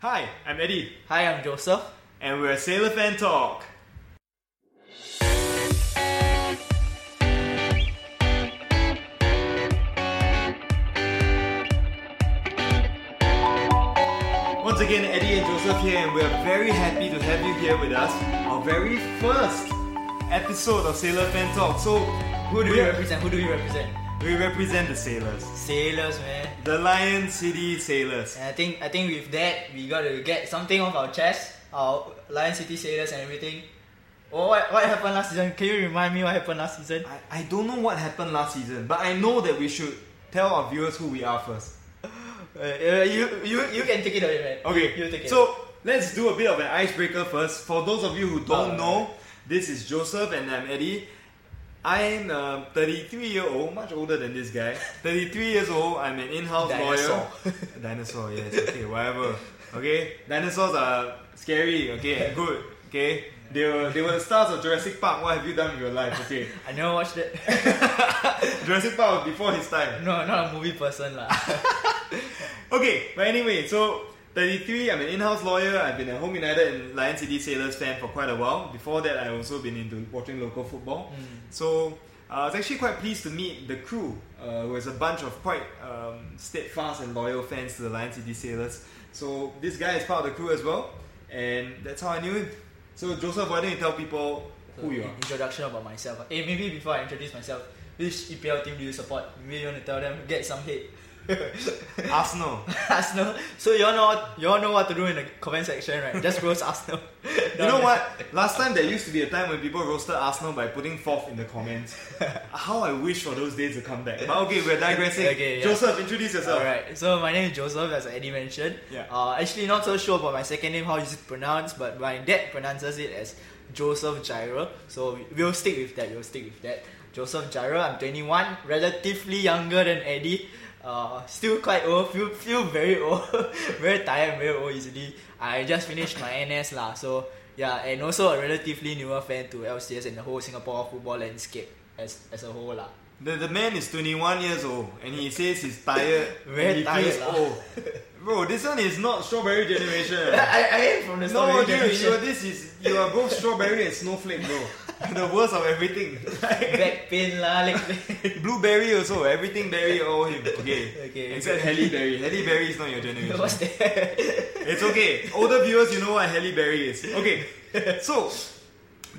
Hi, I'm Eddy, Hi, I'm Joseph. and we're Sailor Fan Talk. Once again, Eddy and Joseph here, and we're very happy to have you here with us. Our very first episode of Sailor Fan Talk. So, Who do we represent? Who do you represent? We represent the sailors, Sailors, man. the Lion City Sailors. And I think I think with that we gotta get something off our chest, our Lion City Sailors and everything. Oh, what what happened last season? Can you remind me what happened last season? I, I don't know what happened last season, but I know that we should tell our viewers who we are first. Uh, you you you can take it away, man. Okay, you take it. so let's do a bit of an icebreaker first. For those of you who don't Alright. know, this is Joseph and I'm Eddy. I'm um, 33 year old, much older than this guy. 33 years old. I'm an in-house Dinosaur. lawyer. Dinosaur, Dinosaur, yes. Okay, whatever. Okay, dinosaurs are scary. Okay, good. Okay, they were they were the stars of Jurassic Park. What have you done with your life? Okay, I never watched that. Jurassic Park was before his time. no, not a movie person lah. Okay, but anyway, so 33, I'm an in-house lawyer. I've been a Home United and Lion City Sailors fan for quite a while. Before that, I've also been into watching local football. So uh, I was actually quite pleased to meet the crew. Uh, who was a bunch of quite um, steadfast and loyal fans to the Lion City Sailors. So this guy is part of the crew as well, and that's how I knew him. So Joseph, why don't you tell people who you are? Introduction about myself. Hey, maybe before I introduce myself, which EPL team do you support? Maybe you want to tell them, get some hate. Arsenal. Arsenal. So you all know what, you all know what to do in the comment section, right? Just roast Arsenal. You know what? Last time there used to be a time when people roasted Arsenal by putting fourth in the comments. How I wish for those days to come back. But okay, we're digressing. Okay, yeah. Joseph, introduce yourself. Alright, so my name is Joseph, as Eddy mentioned. Yeah. Uh, actually, not so sure about my second name, how is it pronounced, but my dad pronounces it as Joseph Gyra. So we'll stick with that. We'll stick with that. Joseph Gyra. I'm 21, relatively younger than Eddy. Uh, still quite old. Feel feel very old, very tired, very old easily. I just finished my NS lah. So yeah, and also a relatively newer fan to LCS and the whole Singapore football landscape as as a whole lah. The, the man is 21 years old and he says he's tired. Very he tired feels old. Bro, this one is not strawberry generation. I, I am from the no, strawberry dude, generation. you are, this is you are both strawberry and snowflake, bro. the worst of everything. back pain lah, leg pain. Blueberry also, everything berry, all him. Okay. Okay, Except Halle Berry. Halle Berry is not your generation. What's that? It's okay. Older viewers, you know what Halle Berry is. Okay, so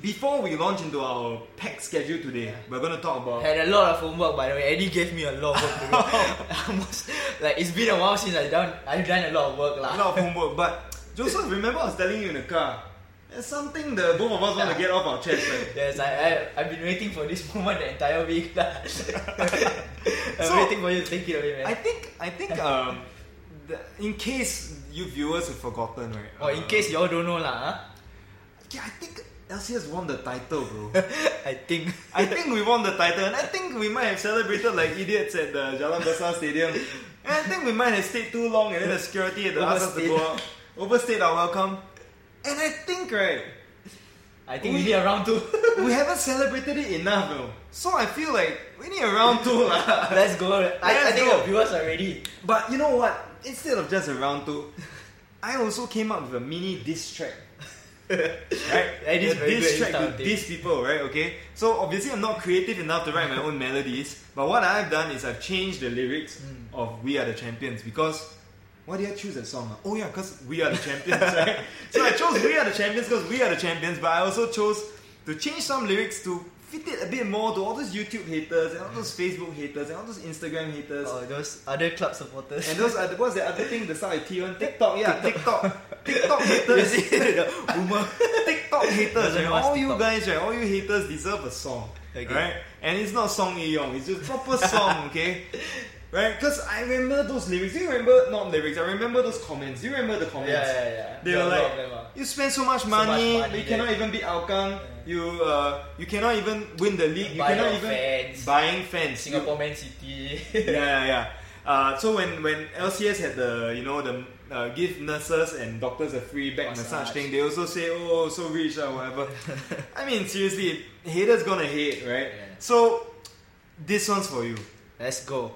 before we launch into our packed schedule today, we're going to talk about. Had a lot of homework by the way. Eddy gave me a lot of work. Almost like it's been a while since I've done I've done a lot of work lah. A lot of homework, but Joseph, remember I was telling you in the car. There's something the both of us want to get off our chest, right? Yes, I, I I've been waiting for this moment the entire week. I'm So- waiting for you to take it away, man. I think I think um, the, in case you viewers have forgotten, right? or in uh, case y'all don't know lah, yeah, I think LCS won the title, bro. I think I think we won the title, and I think we might have celebrated like idiots at the Jalan Besar Stadium. And I think we might have stayed too long, and then the security had to ask us to go out, overstayed our welcome. And I think, right, I think We- we need a round two. we haven't celebrated it enough, though. So I feel like we need a round two. Let's go. I, I Let's think go. the viewers are ready. But you know what? Instead of just a round two, I also came up with a mini diss track. right? A very diss track to diss people, right? Okay. So obviously I'm not creative enough to write my own melodies, but what I've done is I've changed the lyrics Hmm. of "We Are the Champions" because why did I choose that song? Oh yeah, because we are the champions, right? So I chose "We Are the Champions" because we are the champions, but I also chose to change some lyrics to fit it a bit more to all those YouTube haters and all those Facebook haters and all those Instagram haters. Oh, those other club supporters. And those are the, what's the other thing? The start with T one TikTok, yeah, TikTok, TikTok haters, boomer. TikTok haters. Right? All you guys, right? All you haters deserve a song, Okay. right? And it's not song Yong, it's just proper song, okay? Right? Because I remember those lyrics. Do you remember not lyrics? I remember those comments. Do you remember the comments? yeah, yeah. yeah. They were are a lot like, you spend so much much money, money you cannot even beat Hougang. You uh, you cannot even win the league. You Buy cannot even fans. buying fans. Singapore Man City. yeah, yeah, yeah. Uh, so when when LCS had the you know the uh, give nurses and doctors a free back massage, Massage. thing, they also say oh so rich or whatever. I mean seriously, haters gonna hate, right? Yeah. So this one's for you. Let's go.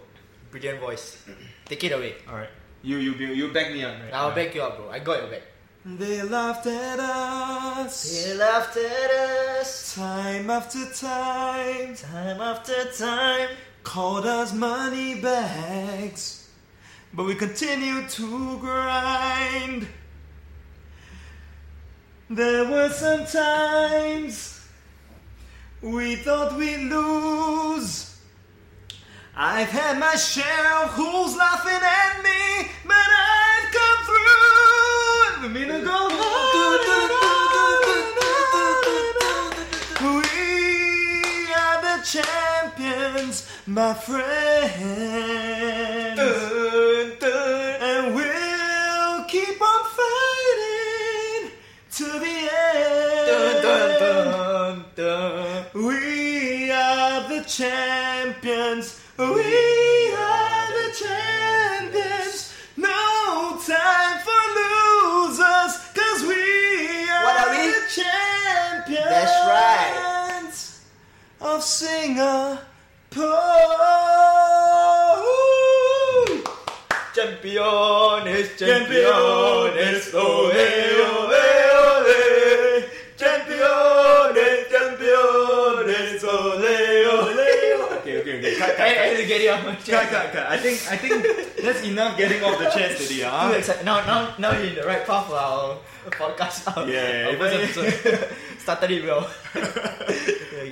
Brilliant voice. Take it away. All right. You you you, you back me up, right? I'll back you up, bro. I got your back. They laughed at us They laughed at us time after time, time after time. called us money bags, but we continued to grind. There were some times we thought we'd lose. I've had my share of who's laughing at me, but I've come through. The minute go We are the champions, my friends. And we'll keep on fighting to the end. We are the champions. We are the champions. No time for losers, cause we are, What are we? the champions. That's right. Of Singapore. Championes, Campeones, ole, ole, ole. Cut, cut, I, I cut. get it off my chest. Cut, cut, cut. I think, I think that's enough getting off the chest today, Too huh? excited. Now, now, now you're in the right path for our podcast. Our, Yeah, our yeah, first episode. Started it well.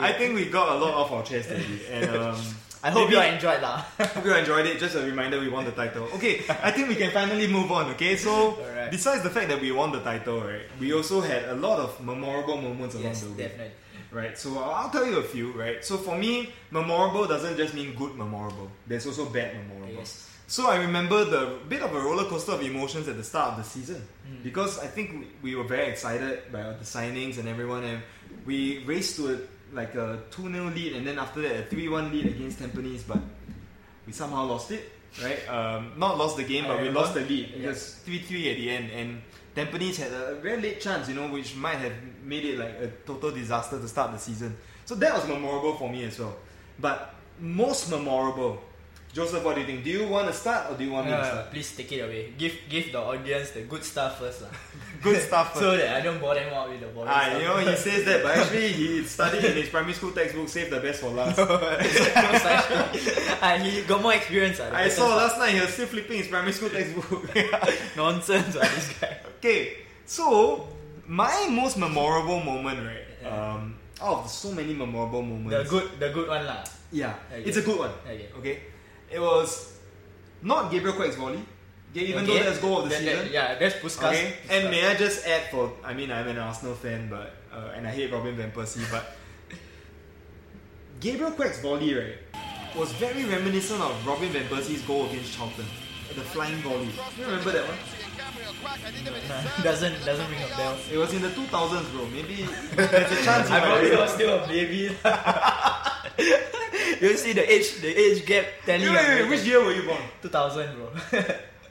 I think we got a lot off our chest today, and um, I hope maybe- you enjoyed lah. Hope you enjoyed it. Just a reminder, we won the title. Okay, I think we can finally move on. Okay, so Alright. besides the fact that we won the title, right, we also had a lot of memorable moments along yes, the way. definitely. Right, so I'll tell you a few. Right, so for me, memorable doesn't just mean good memorable. There's also bad memorable. Yes. So I remember the bit of a roller coaster of emotions at the start of the season Mm. because I think we, we were very excited by the signings and everyone, and we raced to a, like a two 0 lead, and then after that a three one lead against Tampines, but we somehow lost it. Right, um, not lost the game, I but we remember. lost the lead. Was three three at the end, and Tampines had a very late chance, you know, which might have made it like a total disaster to start the season. So that was memorable for me as well. But most memorable, Joseph, what do you think? Do you want to start or do you want me to Uh, start? please take it away. Give give the audience the good stuff first. lah. Good stuff. so that I don't bore them out with the boring Ah, stuff. you know, he says that, but actually he studied in his primary school textbook, save the best for last. such. Ah, he got more experience. ah, I saw last night he was still flipping his primary school textbook. Nonsense, ah, this guy. okay, so my most memorable moment, right? Um, out of so many memorable moments. The good, the good one lah. Yeah, Okay. it's a good one. Okay. Okay, it was not Gabriel Quak's volley. Okay, even though Okay. that's goal of the That- that- season. yeah, that's Puskas. Okay, and may I just add for I mean I'm an Arsenal fan, but uh, and I hate Robin van Persie, but Gabriel Quak's volley right was very reminiscent of Robin van Persie's goal against Charlton, the flying volley. You remember that one? Nah, doesn't doesn't ring a bell. It was in the 2000s, bro. Maybe there's a chance you I probably remember. was still a baby. you see the age, the age gap telling Wait, wait, wait, you. which year were you born? 2000, bro.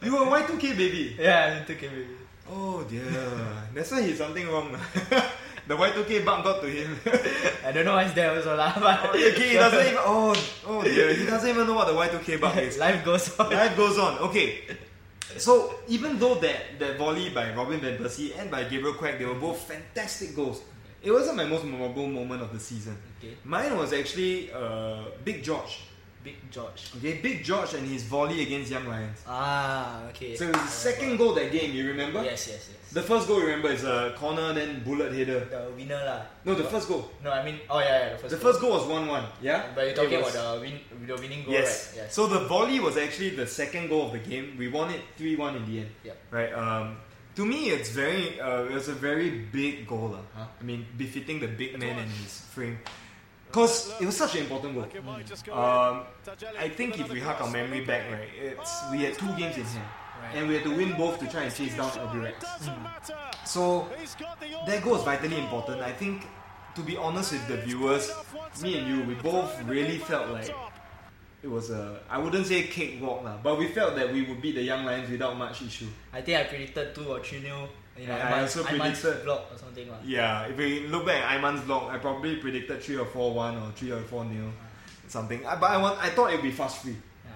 You were a Y2K baby. yeah, I took it baby. Oh dear, that's why he's something wrong. the Y2K bug got to him. I don't know what's there also lah, but okay, he doesn't even. Oh, oh dear, he doesn't even know what the Y2K bug is. life goes on. Life goes on. Okay. So even though that that volley by Robin van Persie and by Gabriel Quak, they were both fantastic goals. It wasn't my most memorable moment of the season. Okay, Mine was actually uh, Big George. Big George. Okay, Big George and his volley against Young Lions. Ah, okay. So it was the second goal that game. You remember? Yes, yes, yes. The first goal, you remember, is a corner, then bullet header. The winner lah. No, the first goal. No, I mean, oh yeah, yeah, the first. The first goal was one-one. Yeah. But you're talking was- about the win, the winning goal, Yes. right? Yes. So the volley was actually the second goal of the game. We won it three-one in the end. Yep. Right. Um, to me, it's very. Uh, it was a very big goal, lah. Huh? I mean, befitting the big man and his frame. Cause it was such an important goal. Um, I think if we hark our memory back, right, it's we had two games in hand, Right. and we had to win both to try and chase down Albirex. So that goal is vitally important. I think, to be honest with the viewers, me and you, we both really felt like it was a I wouldn't say cakewalk lah, but we felt that we would beat the Young Lions without much issue. I think I predicted two or three nil. You know, Yeah, I also predicted- block or something lah. Yeah, if we look back at Iman's vlog, I probably predicted three or four one or three or four nil, something. I- But I want I thought it'd be fast free.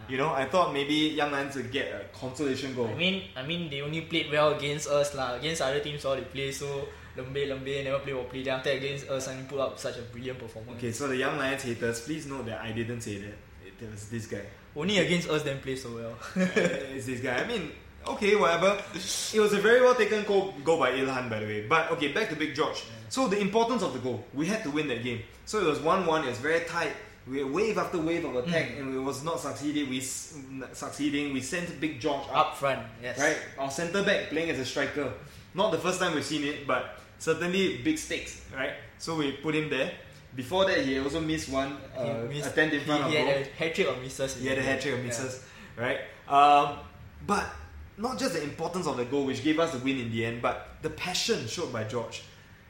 You know, I thought maybe Young Lions would get a consolation goal. I mean, I mean, they only played well against us lah. Against other teams, all they play so lembe lembe, never play properly. Then after against us, and put up such a brilliant performance. okay, so the Young Lions haters, please note that I didn't say that. It was this guy. Only against us, then play so well. it's this guy. I mean, okay, whatever. It was a very well taken goal, goal by Ilhan, by the way. But okay, back to Big George. So the importance of the goal, we had to win that game. So it was one-one. It was very tight. We had wave after wave of attack, Mm. and it was not succeeding. We s- succeeding. We sent Big George up, Up front, yes. right? Our centre back playing as a striker. Not the first time we've seen it, but certainly big stakes, right? So we put him there. Before that, he also missed one He uh, missed- attempt in front he, of he goal. had a hat trick of misses. He had a hat trick of Yeah. right? Um, but not just the importance of the goal, which gave us the win in the end, but the passion showed by George.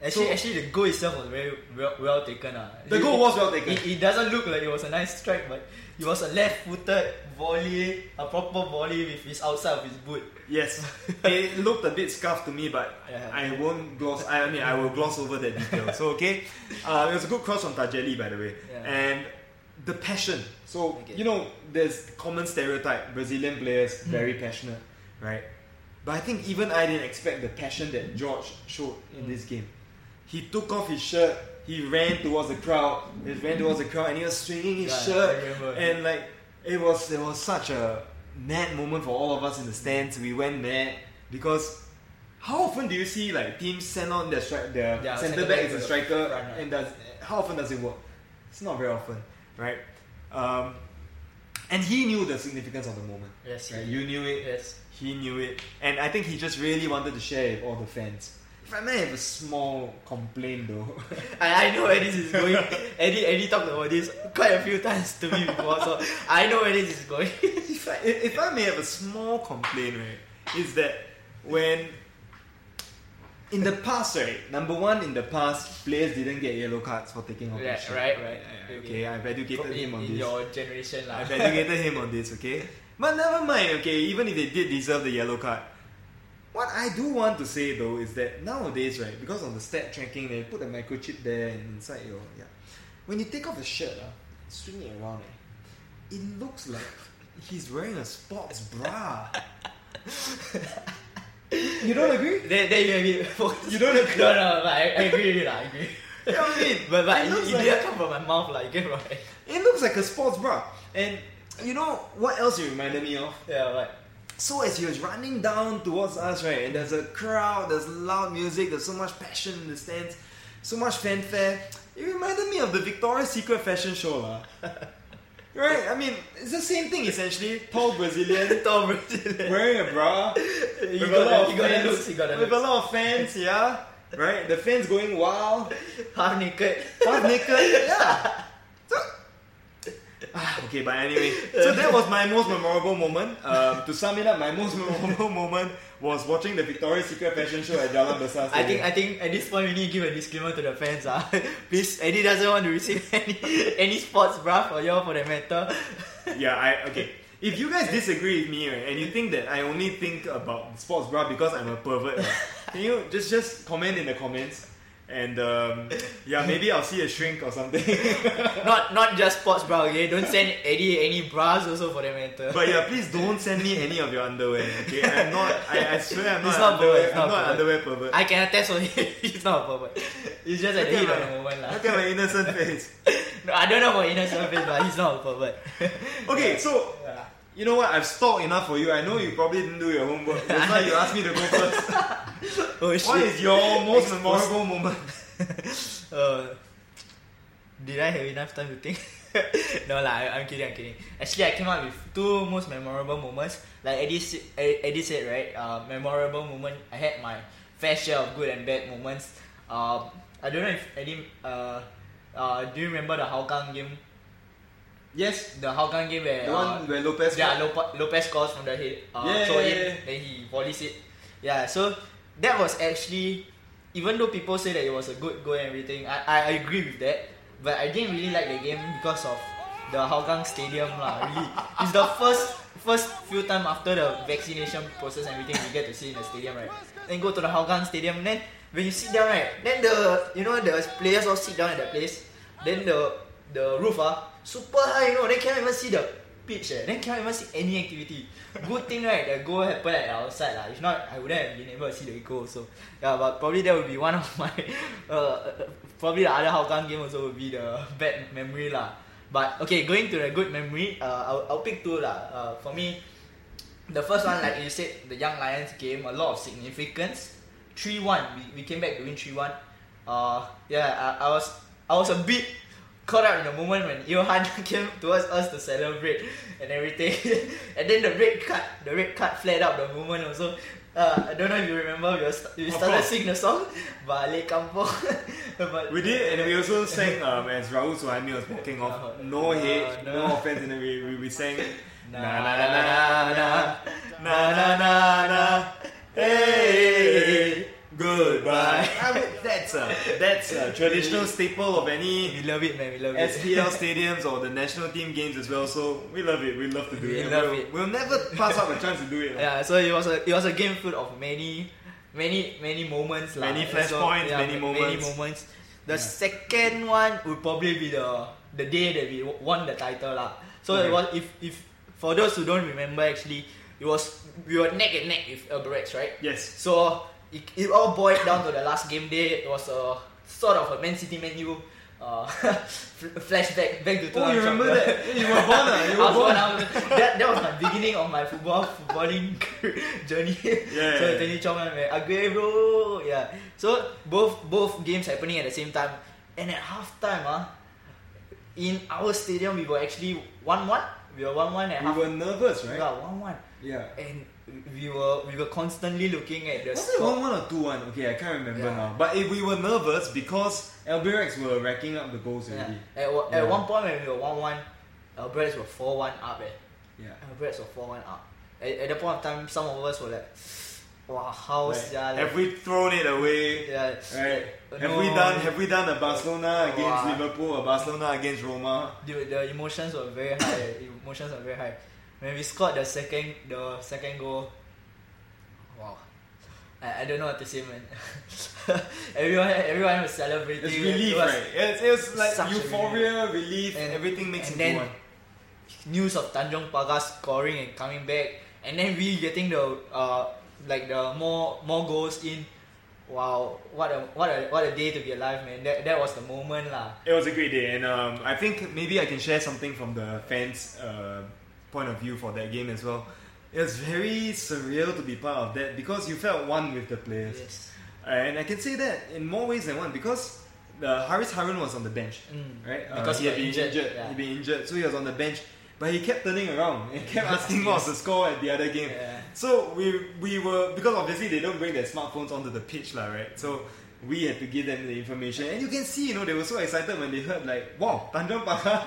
Actually, So- actually, the goal itself was very well, well taken. Uh. The goal was well taken. It, it doesn't look like it was a nice strike, but it was a left-footed volley, a proper volley with his outside of his boot. Yes, it looked a bit scuffed to me, but Yeah. I won't gloss. I mean, I will gloss over that detail. So okay, uh, it was a good cross from Tajeli, by the way, Yeah. and the passion. So Okay. you know, there's common stereotype: Brazilian players Hmm. very passionate, right? But I think even I didn't expect the passion that George showed in Mm. this game. He took off his shirt. He ran towards the crowd. He ran towards the crowd, and he was swinging his Yeah, shirt. And like it was, it was such a mad moment for all of us in the stands. We went mad because how often do you see like teams send on their stri- their Yeah, center centre back as a striker, front, right. and does how often does it work? It's not very often, right? Um, and he knew the significance of the moment. Yes, Right? You knew it. yes. He knew it, and I think he just really wanted to share it with all the fans. If I may have a small complaint though, I, I know where this is going. Eddy, Eddy talked about this quite a few times to me before, so I know where this is going. if I, if I may have a small complaint, right, is that when in the past, right, number one, in the past, players didn't get yellow cards for taking off Yeah, shirt. right, right. Yeah, Okay, I've educated From him in, on in this. your generation, lah. I've educated him on this, okay? But never mind, okay, even if they did deserve the yellow card. What I do want to say though is that nowadays, right, because of the stat tracking, they put a microchip there and inside your yeah. When you take off the shirt, uh, swing it around, eh, it looks like he's wearing a sports bra. you don't agree? There, there you have it. You don't agree? No, no, but I, I agree with I agree. You know what I mean? But, but It it, it like- didn't come from my mouth, like, you get right. It looks like a sports bra. And you know what else you reminded me of? Yeah, right. So as he was running down towards us, right, and there's a crowd, there's loud music, there's so much passion in the stands, so much fanfare. It reminded me of the Victoria's Secret fashion show, lah. right? I mean, it's the same thing essentially. Tall Brazilian Tom Brazilian. wearing a bra You with got a lot of you got fans, looks, you got with a lot of fans, yeah. Right? The fans going wild, Half naked. half naked, yeah. Okay, but anyway, so that was my most memorable moment. Um, to sum it up, my most memorable moment was watching the Victoria's Secret fashion show at Jalan Besar. I think I think at this point we need to give a disclaimer to the fans. Ah, please, Eddy doesn't want to receive any any sports bra for y'all for that matter. yeah, I okay. If you guys disagree with me, right, and you think that I only think about sports bra because I'm a pervert, right, can you just just comment in the comments? And um, yeah, maybe I'll see a shrink or something. not not just sports bra. Okay, don't send Eddie any bras also for that matter. But yeah, please don't send me any of your underwear. Okay, I'm not. I, I swear I'm not. It's not underwear. it's I'm not not an pervert. underwear pervert. I can attest on it. He's not a pervert. It's just at the Look heat at of the moment lah. Look at my innocent face. No, I don't know about inner surface, but he's not a pervert. Okay, so Yeah. You know what? I've stalked enough for you. I know you probably didn't do your homework. That's why you asked me to go first. Oh What shit. is your most memorable moment? Uh, did I have enough time to think? no lah, I- I'm kidding, I'm kidding. Actually, I came up with two most memorable moments. Like Eddy, Eddy said, right? Uh, memorable moment. I had my fair share of good and bad moments. Uh, I don't know if Eddy. Uh, uh, do you remember the Hougang game? Yes, The Hougang game where the uh, one where Lopes. yeah, Lop- Lopes scores from the head. Uh, Yeah, throw yeah, yeah. then he volleys it. Yeah, so that was actually, even though people say that it was a good goal and everything, I, I agree with that. But I didn't really like the game because of the Hougang Stadium lah. Really, it's the first first few time after the vaccination process and everything we get to see in the stadium, right? Then go to the Hougang Stadium. Then when you sit down, right? Then the you know the players all sit down at that place. Then the the roof ah super high, you know. They cannot even see the pitch eh, then cannot even see any activity. Good thing right, the goal happened at outside lah. If not, I wouldn't have been able to see the goal. So yeah, but probably that would be one of my uh, probably the other Hougang game also would be the bad memory lah. But okay, going to the good memory, uh, I'll, I'll pick two lah. Uh, for me, the first one, like you said, the Young Lions game, a lot of significance. Three one, we, we came back to win three one. Uh, yeah, I, I was I was a bit caught up in the moment when Johan came towards us to celebrate and everything. and then the red card, the red card flared up the moment also. Uh, I don't know if you remember, we, were st- we started singing the song, Balik Kampung. but We did, and we also sang um, as Raoul Suhaimi was walking off. No hate, no. no offense, and then we, we, we sang na na na na na na na na na hey goodbye. I mean, that's a that's a traditional staple of any We love it, man. We love it. SPL stadiums or the national team games as well. So we love it. We love to do We it. love we'll, it. we'll never pass up a chance to do it. Yeah, so it was a it was a game full of many many many moments. Many And flashpoints, yeah, many ma- moments. Many moments. The Yeah. second one would probably be the the day that we won the title lah. So Okay. it was if if for those who don't remember actually it was we were neck and neck with Albirex, right? Yes. So it, it all boiled down to the last game day. It was a sort of a Man City menu uh, flashback back to Oh, you remember that? You were born, ah? You were born. born, that, that was my beginning of my football footballing journey. Yeah. so Tony Chong and Aguero, yeah. So both both games happening at the same time, and at halftime, ah, in our stadium we were actually one one. We were one one at halftime. We half. were nervous, right? Yeah, one one, Yeah. and we were we were constantly looking at the Was it one one or two one? Okay, I can't remember Yeah. now. But if we were nervous because Albirex were racking up the goals Yeah. already. At, wa- Yeah. at one point when we were one one, Albirex were four one up. Eh. Yeah. Albirex were four one up. At, at the point of time, some of us were like, "Wow, how Like, sia, like, have we thrown it away? Yeah, Right. Uh, Have no. we done have we done a Barcelona against Wow. Liverpool or Barcelona against Roma? Dude, the emotions were very high. emotions were very high. When we scored the second, the second goal, wow, I, I don't know what to say, man. everyone, everyone was celebrating. It's It relief, was right? It's, it's like euphoria, relief, And- everything makes and it then news of Tanjong Pagar scoring and coming back, and then we getting the uh like the more more goals in. Wow, what a what a what a day to be alive, man! That that was the moment, lah. It was a great day, and um, I think maybe I can share something from the fans' uh, point of view for that game as well. It was very surreal to be part of that because you felt one with the players, Yes. and I can say that in more ways than one because the Haris Harun was on the bench, Mm. right? Because he he had been injured, injured. yeah. He'd been injured, so he was on the bench, but he kept turning around and kept asking what was the score at the other game. Yeah. So we we were because obviously they don't bring their smartphones onto the pitch, lah, right? So we had to give them the information, and you can see, you know, they were so excited when they heard like, "Wow, Tanjong Pagar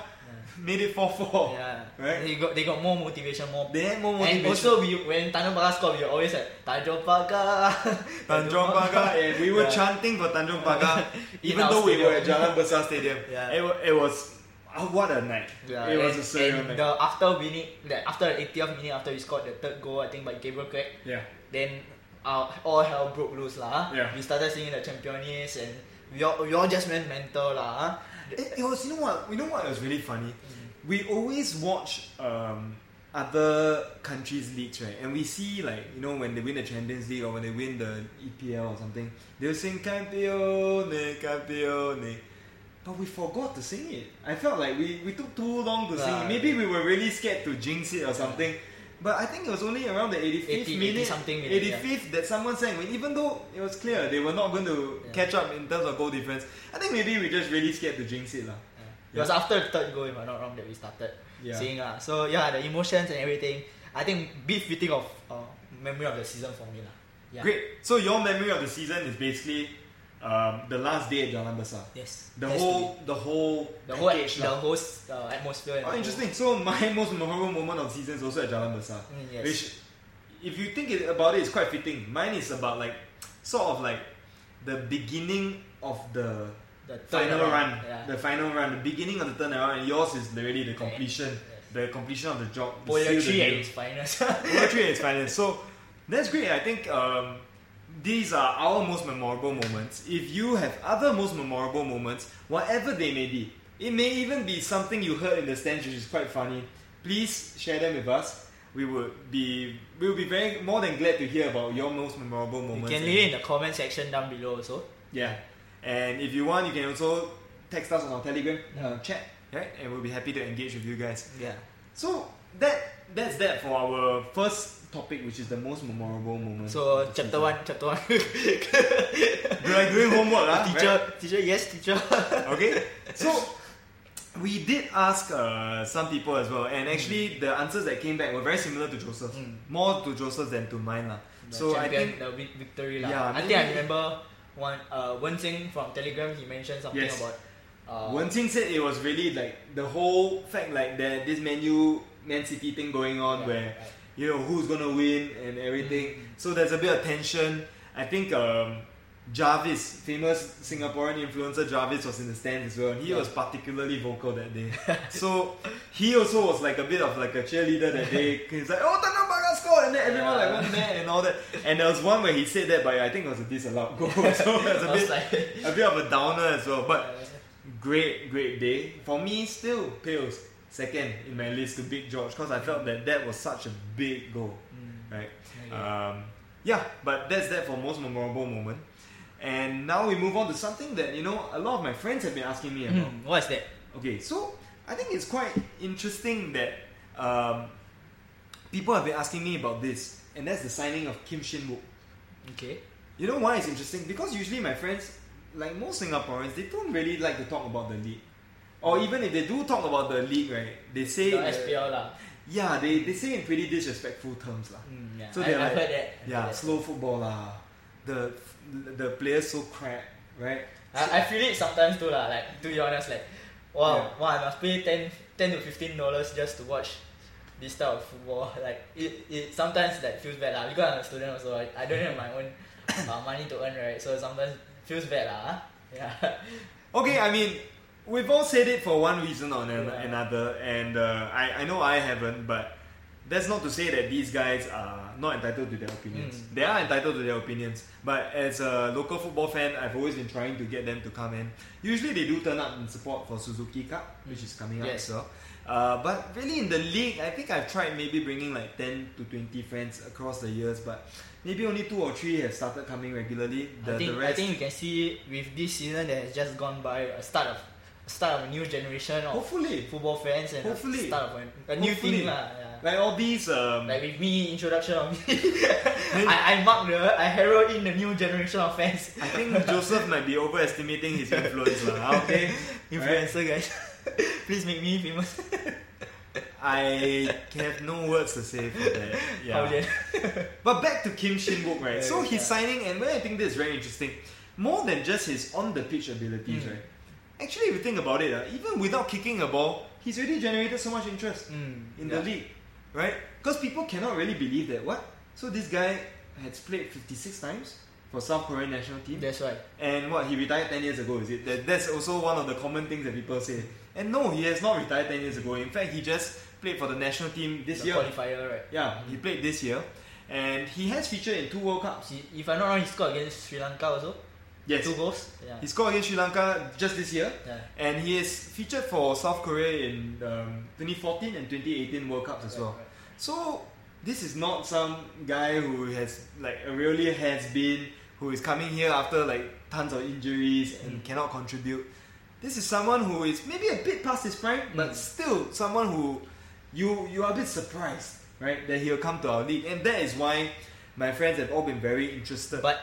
made it four four. Yeah. Right. They got they got more motivation, more. They had more and also we when Tanjong Pagar scored, we were always like Tanjong Pagar. Tanjong Pagar, and we were Yeah. chanting for Tanjong Pagar, even though we were at stadium. Jalan Besar Stadium. Yeah. It, it was oh, what a night. Yeah, it was and, a surreal night. the after winning, the, after the 80th minute, after we scored the third goal, I think by Gabriel Craig, yeah. then uh, all hell broke loose lah. Yeah. We started singing the Championes and we all, we all just went mental lah. It, it was, you know what? You know what? It was really funny. Mm. We always watch um, other countries' leagues, right? And we see like you know when they win the Champions League or when they win the EPL or something, they'll sing "Campione, Campione." But we forgot to sing it. I felt like we, we took too long to sing it. Maybe we were really scared to jinx it or something. But I think it was only around the 85th 80 minute, something minute, yeah. 85th that someone sang. Even though it was clear they were not going to Yeah. catch up in terms of goal difference, I think maybe we just really scared to jinx it, lah. It was after the third goal, if I'm not wrong, that we started Yeah. singing lah. So yeah, the emotions and everything. I think beef fitting of uh, memory of the season for me lah. Yeah. Great. So your memory of the season is basically um, the last day at Jalan Besar. Yes. The whole, the whole, the whole package the lah. whole uh, atmosphere. and Oh, the interesting. So my most memorable moment of the season is also at Jalan Besar. Mm, yes. Which, if you think it, about it, it's quite fitting. Mine is about like, sort of like, the beginning of the the final turnaround, run, Yeah. the final run, the beginning of the turnaround, and yours is really the completion, Yes. the completion of the job. Poetry the at its finest. poetry at its finest. So that's great. I think um, these are our most memorable moments. If you have other most memorable moments, whatever they may be, it may even be something you heard in the stands, which is quite funny. please share them with us. We would be we would be very more than glad to hear about your most memorable moments. You can leave it in the comment section down below also. Yeah, and if you want, you can also text us on our Telegram uh, chat, right? And we'll be happy to engage with you guys. Yeah. So that that's that for our first topic, which is the most memorable moment. So chapter season. one, chapter one. Like doing homework, ah, teacher, teacher, yes, teacher. Okay, so we did ask uh, some people as well, and actually the answers that came back were very similar to Joseph's, Mm. more to Joseph's than to mine, lah. So I think the vic- victory lah. Yeah, I think I remember one uh Wen from Telegram. He mentioned something Yes. about uh, Wen Qing said it was really like the whole fact like that this menu Man City thing going on yeah, where right. You know who's gonna win and everything. So there's a bit of tension. I think um, Jarvis, famous Singaporean influencer Jarvis, was in the stands as well. And he Yeah. was particularly vocal that day. so he also was like a bit of like a cheerleader that day. He's like, "Oh, Tanjong Pagar scored!" and then everyone like went mad and all that. And there was one where he said that, but I think it was a disallowed goal. so it was a bit, like, a bit of a downer as well. But great, great day. For me, still Pales second in my list to Big George because I felt that that was such a big goal, mm, right? okay. Um, yeah, but that's that for most memorable moment. And now we move on to something that you know a lot of my friends have been asking me about. Hmm, what's that? Okay, so I think it's quite interesting that um, people have been asking me about this, and that's the signing of Kim Shin Wook. Okay. You know why it's interesting? Because usually my friends, like most Singaporeans, they don't really like to talk about the league. Or even if they do talk about the league, right, they say The SPL lah. yeah, they, they say in pretty disrespectful terms lah. Mm, yeah. So I, they're I've like- heard that. I've Yeah, heard that. slow football lah. The the players so crap, right? I, I feel it sometimes too lah. Like to be honest, like wow, Yeah. wow, I must pay 10, 10 to fifteen dollars just to watch this type of football. Like it, it sometimes like feels bad lah. Because I'm a student also, I, I don't have my own uh, money to earn, right? So sometimes feels bad lah. huh? Yeah. Okay, I mean, we've all said it for one reason or an- Yeah. another, and uh, I, I know I haven't, but that's not to say that these guys are not entitled to their opinions. Mm. They are entitled to their opinions, but as a local football fan, I've always been trying to get them to come in. Usually they do turn up in support for Suzuki Cup, which is coming up Yes. as well. Uh, but really in the league, I think I've tried maybe bringing like 10 to 20 friends across the years, but maybe only two or three have started coming regularly. The, I think the I think you can see with this season that has just gone by a start of start of a new generation of hopefully, football fans and Hopefully. start of a, a new thing lah. Yeah. like all these um, Like with me, introduction of me, I, I mark the, I herald in the new generation of fans. I think Joseph might be overestimating his influence lah. Okay, Influencer guys, please make me famous. I have no words to say for that. Yeah. But back to Kim Shin Wook, right? Yeah, So he's signing, and where I think this is very interesting. More than just his on the pitch abilities, Mm. right? Actually, if you think about it, uh, even without kicking a ball, he's already generated so much interest Mm, in yeah. the league, right? Because people cannot really believe that what. So this guy has played 56 times for South Korean national team. That's right. And what he retired ten years ago, is it? That, that's also one of the common things that people say. And no, he has not retired ten years ago. In fact, he just played for the national team this The year. qualifier, right? Yeah, he played this year, and he has featured in two World Cups. He, if I'm not wrong, he scored against Sri Lanka also. Yes, Two goals. Yeah. he scored against Sri Lanka just this year, yeah. and he has featured for South Korea in um, 2014 and 2018 World Cups as Right, well. right. So this is not some guy who has like really has been who is coming here after like tons of injuries and Mm. cannot contribute. This is someone who is maybe a bit past his prime, but Mm. still someone who you you are a bit surprised, right, that he'll come to our league, and that is why my friends have all been very interested. But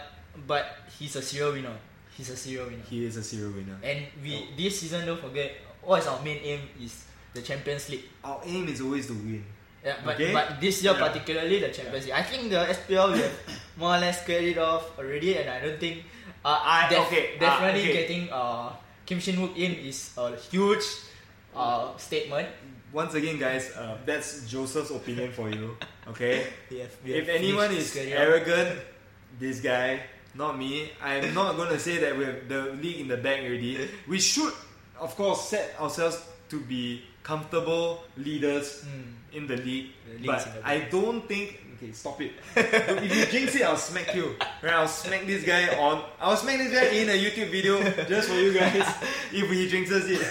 but he's a serial winner. He's a serial winner. he is a serial winner. And we this season don't forget what is our main aim is the Champions League. Our aim is always to win. Yeah, but Okay. but this year Yeah. particularly the Champions League. I think the SPL we have more or less cleared it off already, and I don't think uh, I- def- okay, uh, definitely okay. getting uh, Kim Shin Wook in is a huge uh, statement. Once again, guys, uh, that's Joseph's opinion for you. Okay. We have, we if anyone is this career. arrogant, this guy, not me. I'm not going to say that we have the league in the bag already. We should, of course, set ourselves to be comfortable leaders Mm. in the league. The but the I don't think. Okay, stop it. if you jinx it, I'll smack you. Right? I'll smack this guy on. I'll smack this guy in a YouTube video just for you guys. if he jinxes it,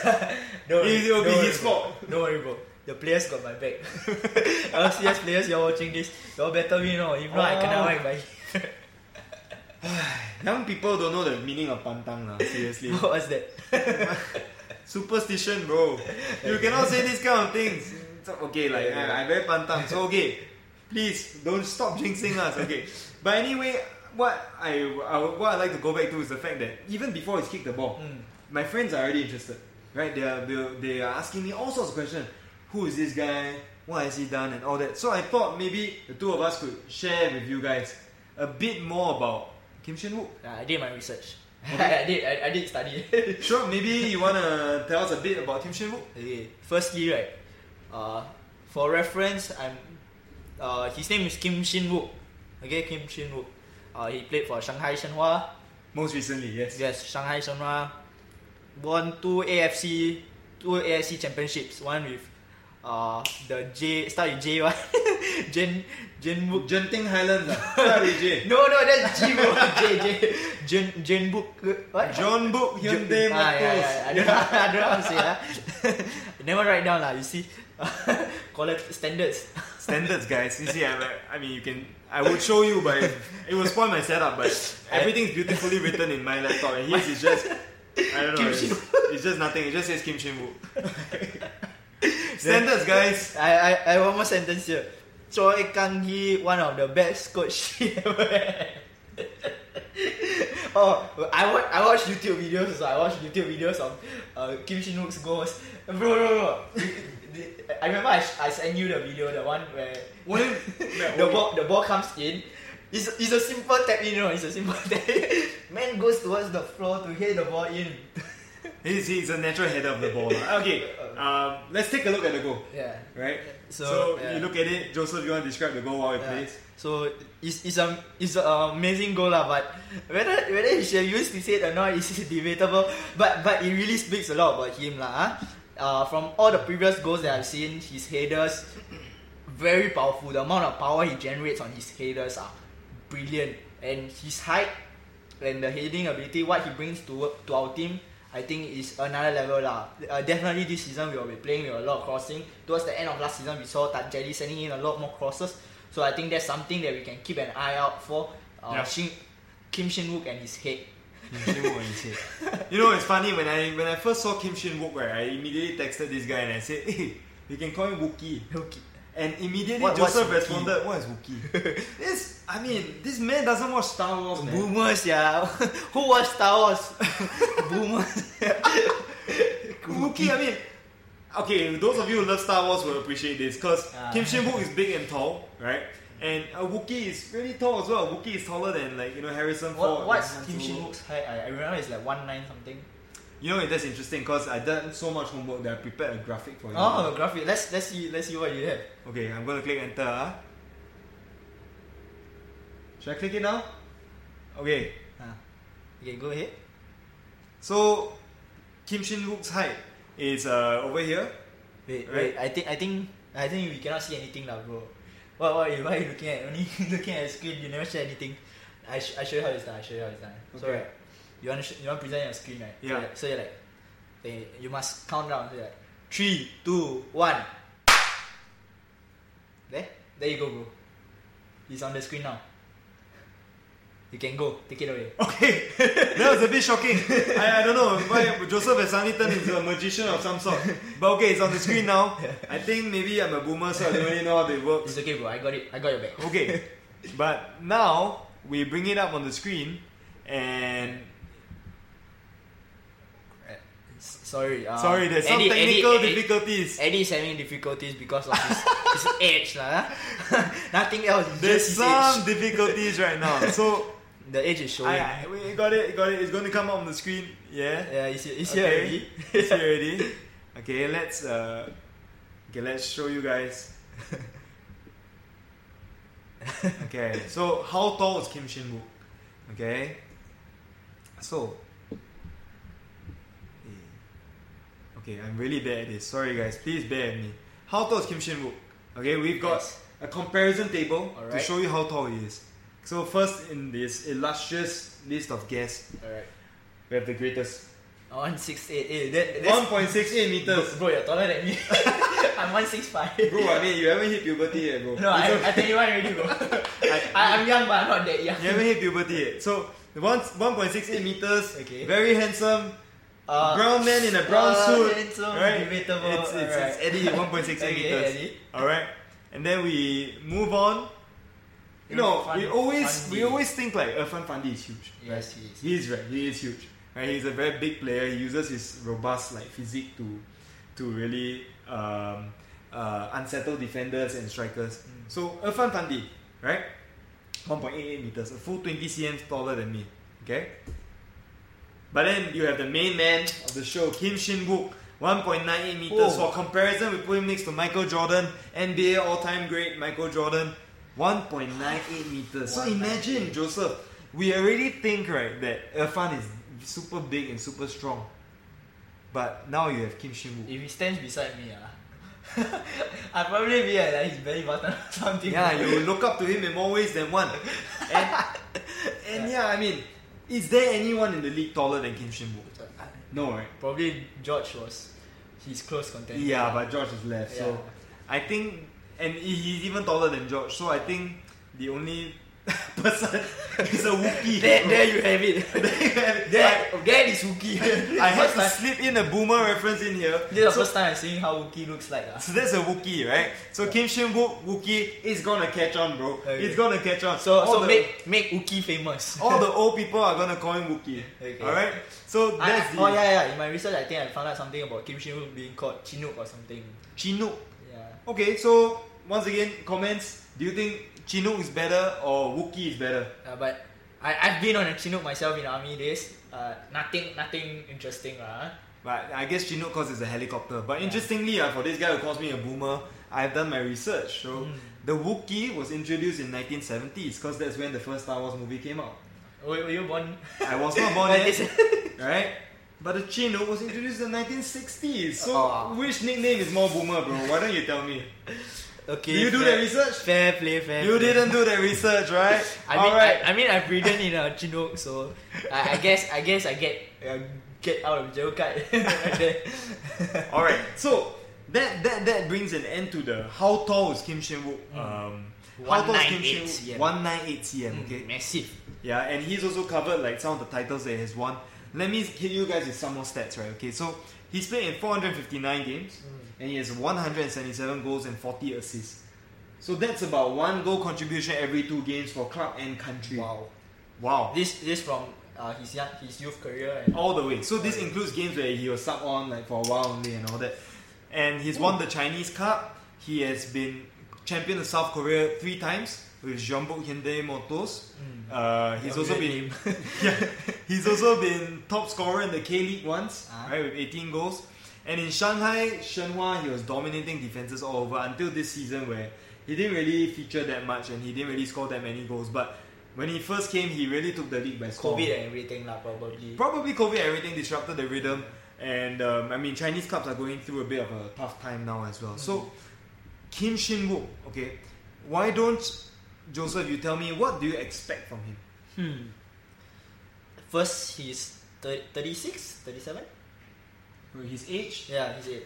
worry, it will be his fault. Don't worry, bro. the players got my back. LCS players, you're watching this, You're better win, or if not, I cannot Oh. whack Young people don't know the meaning of pantang lah. Seriously, What's that? superstition, bro. You cannot say these kind of things. It's Okay, like Yeah, yeah. I, I very pantang. So okay, please don't stop jinxing us. Okay, but anyway, what I, I what I like to go back to is the fact that even before he's kicked the ball, Mm. my friends are already interested. Right? They are they are asking me all sorts of questions. Who is this guy? What has he done and all that. So I thought maybe the two of us could share with you guys a bit more about Kim Shin Wook. Uh, I did my research. Okay. I did. I, I did study. Sure, maybe you wanna tell us a bit about Kim Shin Wook? okay. Firstly, right. Uh, for reference, I'm. Uh, his name is Kim Shin Wook. Okay, Kim Shin Wook. Uh, he played for Shanghai Shenhua. Most recently, yes. Yes, Shanghai Shenhua won two AFC two AFC championships. One with uh the J start with J one Jen Jeonbuk. Genting Highlands, ah. Start J. No no that's G bro. J J Jen Jeonbuk. What? Jeonbuk Hyundai Ah, yeah, Motors. yeah, I don't know, I don't know how to say ah. Never write down lah. You see, quality standards. Standards, guys. You see, I'm like, I mean, you can. I would show you, but it, it will spoil my setup. But everything's beautifully written in my laptop, and his is just. I don't know. Kim It's, it's just nothing. It just says Kim Shin Wook. Standards, guys. I I I one more sentence here. Choi Kang Hee, one of the best coach ever had. oh, I watch I watch YouTube videos. So I watch YouTube videos of uh, Kim Shin Wook's goals. Bro, bro, bro. I remember I, I sent you the video, the one where the ball the ball comes in. It's, it's a simple tap in, you know. It's a simple tap. Man goes towards the floor to hit the ball in. He's, he's a natural header of the ball. Okay, um, let's take a look at the goal. Yeah. Right? So, So, yeah. you look at it, Joseph, you want to describe the goal while it Yeah. plays? So it's it's a it's an amazing goal lah, but whether whether he should use his head or not is debatable. But but it really speaks a lot about him lah. ah. Uh, from all the previous goals that I've seen, his headers very powerful. The amount of power he generates on his headers are brilliant, and his height and the heading ability, what he brings to to our team. I think is another level lah. Uh, definitely this season we will be playing with a lot of crossing. Towards the end of last season, we saw Tajeli sending in a lot more crosses. So I think that's something that we can keep an eye out for. Uh, Yeah. Shin, Kim Shin Wook and his head. Kim Shin Wook on his head. You know, it's funny when I when I first saw Kim Shin Wook, right, I immediately texted this guy and I said, "Hey, you can call him Wookie." Okay. And immediately What- Joseph responded, "What is Wookie?" this, I mean, this man doesn't watch Star Wars, man. Boomers, yeah. Who watched Star Wars? Boomers. Wookie, I mean, okay, those of you who love Star Wars will appreciate this because Ah. Kim Shin Wook is big and tall, right? And a Wookie is really tall as well. A Wookie is taller than like you know Harrison Ford. What, what's Kim Shin. Wook's height? I, I remember it's like one nine something. You know, that's interesting because I done so much homework that I prepared a graphic for you. Oh, a graphic. Let's let's see let's see what you have. Okay, I'm gonna click enter. ah. Should I click it now? Okay, Ah. Okay, go ahead. so Kim Shin Wook's height is uh, over here. Wait, Right. wait. I think I think I think we cannot see anything now, bro. What what you why are you looking at? Only looking at the screen. You never share anything. I sh- I show you how it's done. I show you how it's done. So Okay. right, you want to sh- you want to present your screen right? So Yeah. you're- So you're like, eh, you must count down. So like, three, two, one. There, there you go, bro. He's on the screen now. You can go. Take it away. Okay, that was a bit shocking. I, I don't know why Joseph has suddenly turned into a magician of some sort. But okay, it's on the screen now. I think maybe I'm a boomer, so I don't really know how they work. It's okay, bro. I got it. I got your back. Okay, but now we bring it up on the screen, and Sorry. Uh, sorry, there's some technical Eddy- Eddy- difficulties. Eddy's having difficulties because of his, his age, lah. Nothing else. There's some age. difficulties right now. So The age is showing. I, I we got it, got it. It's going to come up on the screen. Yeah. yeah, it's, it's here Okay. already. It's here already. Okay, let's uh, okay, let's show you guys. okay, so how tall is Kim Shin Wook? Okay, so okay, I'm really bad at this. Sorry, guys. Please bear with me. How tall is Kim Shin Wook? Okay, we've got Yes. a comparison table to show you how tall he is. So first, in this illustrious list of guests, we have the greatest. One six eight. Eh, that, 1.68 meters. Bro, bro, you're taller than me. I'm 165. Bro, I mean, you haven't hit puberty yet, bro. No, I, I'm 21 already, bro. I, I'm young, but I'm not that young. You haven't hit puberty yet. So, one, 1.68 meters, Okay. very handsome, Uh, brown man in a brown uh, suit. handsome, right? debatable, It's, it's, alright. it's Eddy, 1.68 Okay, meters. Eddy. Alright? And then we move on. You know, Irfan we always we always think like Irfan Fandi is huge. Yes, he is. He is right. He is huge. Right? He's a very big player. He uses his robust like physique to to really um, uh, unsettle defenders and strikers. Mm. So Irfan Fandi, right? 1.88 meters, a full 20 cm taller than me. Okay. But then you have the main man of the show, Kim Shin Wook, 1.98 meters. Whoa. For comparison, we put him next to Michael Jordan, NBA all-time great Michael Jordan, 1.98 meters. So imagine, Joseph, we already think right that Irfan is super big and super strong. But now you have Kim Shin Wook. If he stands beside me, ah, I'll probably be at like his belly button or something. Yeah, you look up to him in more ways than one. And, and yeah, I mean, is there anyone in the league taller than Kim Shin Wook? No, right? Probably George was his close contender. Yeah, but George is left. Yeah. So I think, and he's even taller than George. So I think the only person is a Wookiee. there, there you have it. there, there, that is Wookie. I had first to slip in a boomer reference in here. this is the So, first time I'm seeing how Wookie looks like. ah. so that's a Wookiee, right? So Kim Shin Wook, Wookiee, is gonna catch on, bro. Okay. It's gonna catch on. So, All so the- make make Wookie famous. all the old people are gonna call him Wookiee. Okay. Alright? So I- that's the oh yeah, yeah. In my research, I think I found out something about Kim Shin Wook being called Chinook or something. Chinook. Yeah. Okay, so once again, comments. Do you think Chinook is better or Wookie is better? Uh, but I I've been on a Chinook myself in army days. Uh, nothing nothing interesting lah. But I guess Chinook cause it's a helicopter. But interestingly, uh, for this guy who calls me a boomer, I've done my research. So Mm. the Wookiee was introduced in 1970s because that's when the first Star Wars movie came out. Were, were you born? I was not born yet, this- right? But the Chinook was introduced in the 1960s. So Oh. which nickname is more boomer, bro? Why don't you tell me? Okay. Do you do fair, that research? Fair play, fair. You play. didn't do that research, right? I mean. I, I mean, I've ridden in a Chinook, so I, I guess, I guess, I get uh, get out of jail card. All right. So that that that brings an end to the how tall is Kim Shin Wook? Mm. Um, how tall is Kim 198 Shin. Wook? One nine eight cm. Mm, Okay. massive. Yeah, and he's also covered like some of the titles that he has won. Let me hit you guys with some more stats, right? Okay, so he's played in 459 games Mm. and he has 177 goals and 40 assists. So that's about one goal contribution every two games for club and country. Wow. Wow. This this from uh, his young, his youth career and all the way. So this includes games where he was sub on like for a while only and all that. And he's won the Chinese Cup. He has been champion of South Korea three times with Jeonbuk Hyundai Motors. Mm. Uh, he's Yeah, also been yeah, he's also been top scorer in the K League once, Ah. right, with 18 goals. And in Shanghai, Shenhua, he was dominating defenses all over until this season where he didn't really feature that much and he didn't really score that many goals. But when he first came, he really took the league by storm. COVID and everything lah, probably. Probably COVID, everything disrupted the rhythm, and um, I mean Chinese clubs are going through a bit of a tough time now as well. So Kim Shin Wook, okay, why don't Joseph? You tell me what do you expect from him? Hmm. First, he's thir- 36, 37? His age? Yeah, his age.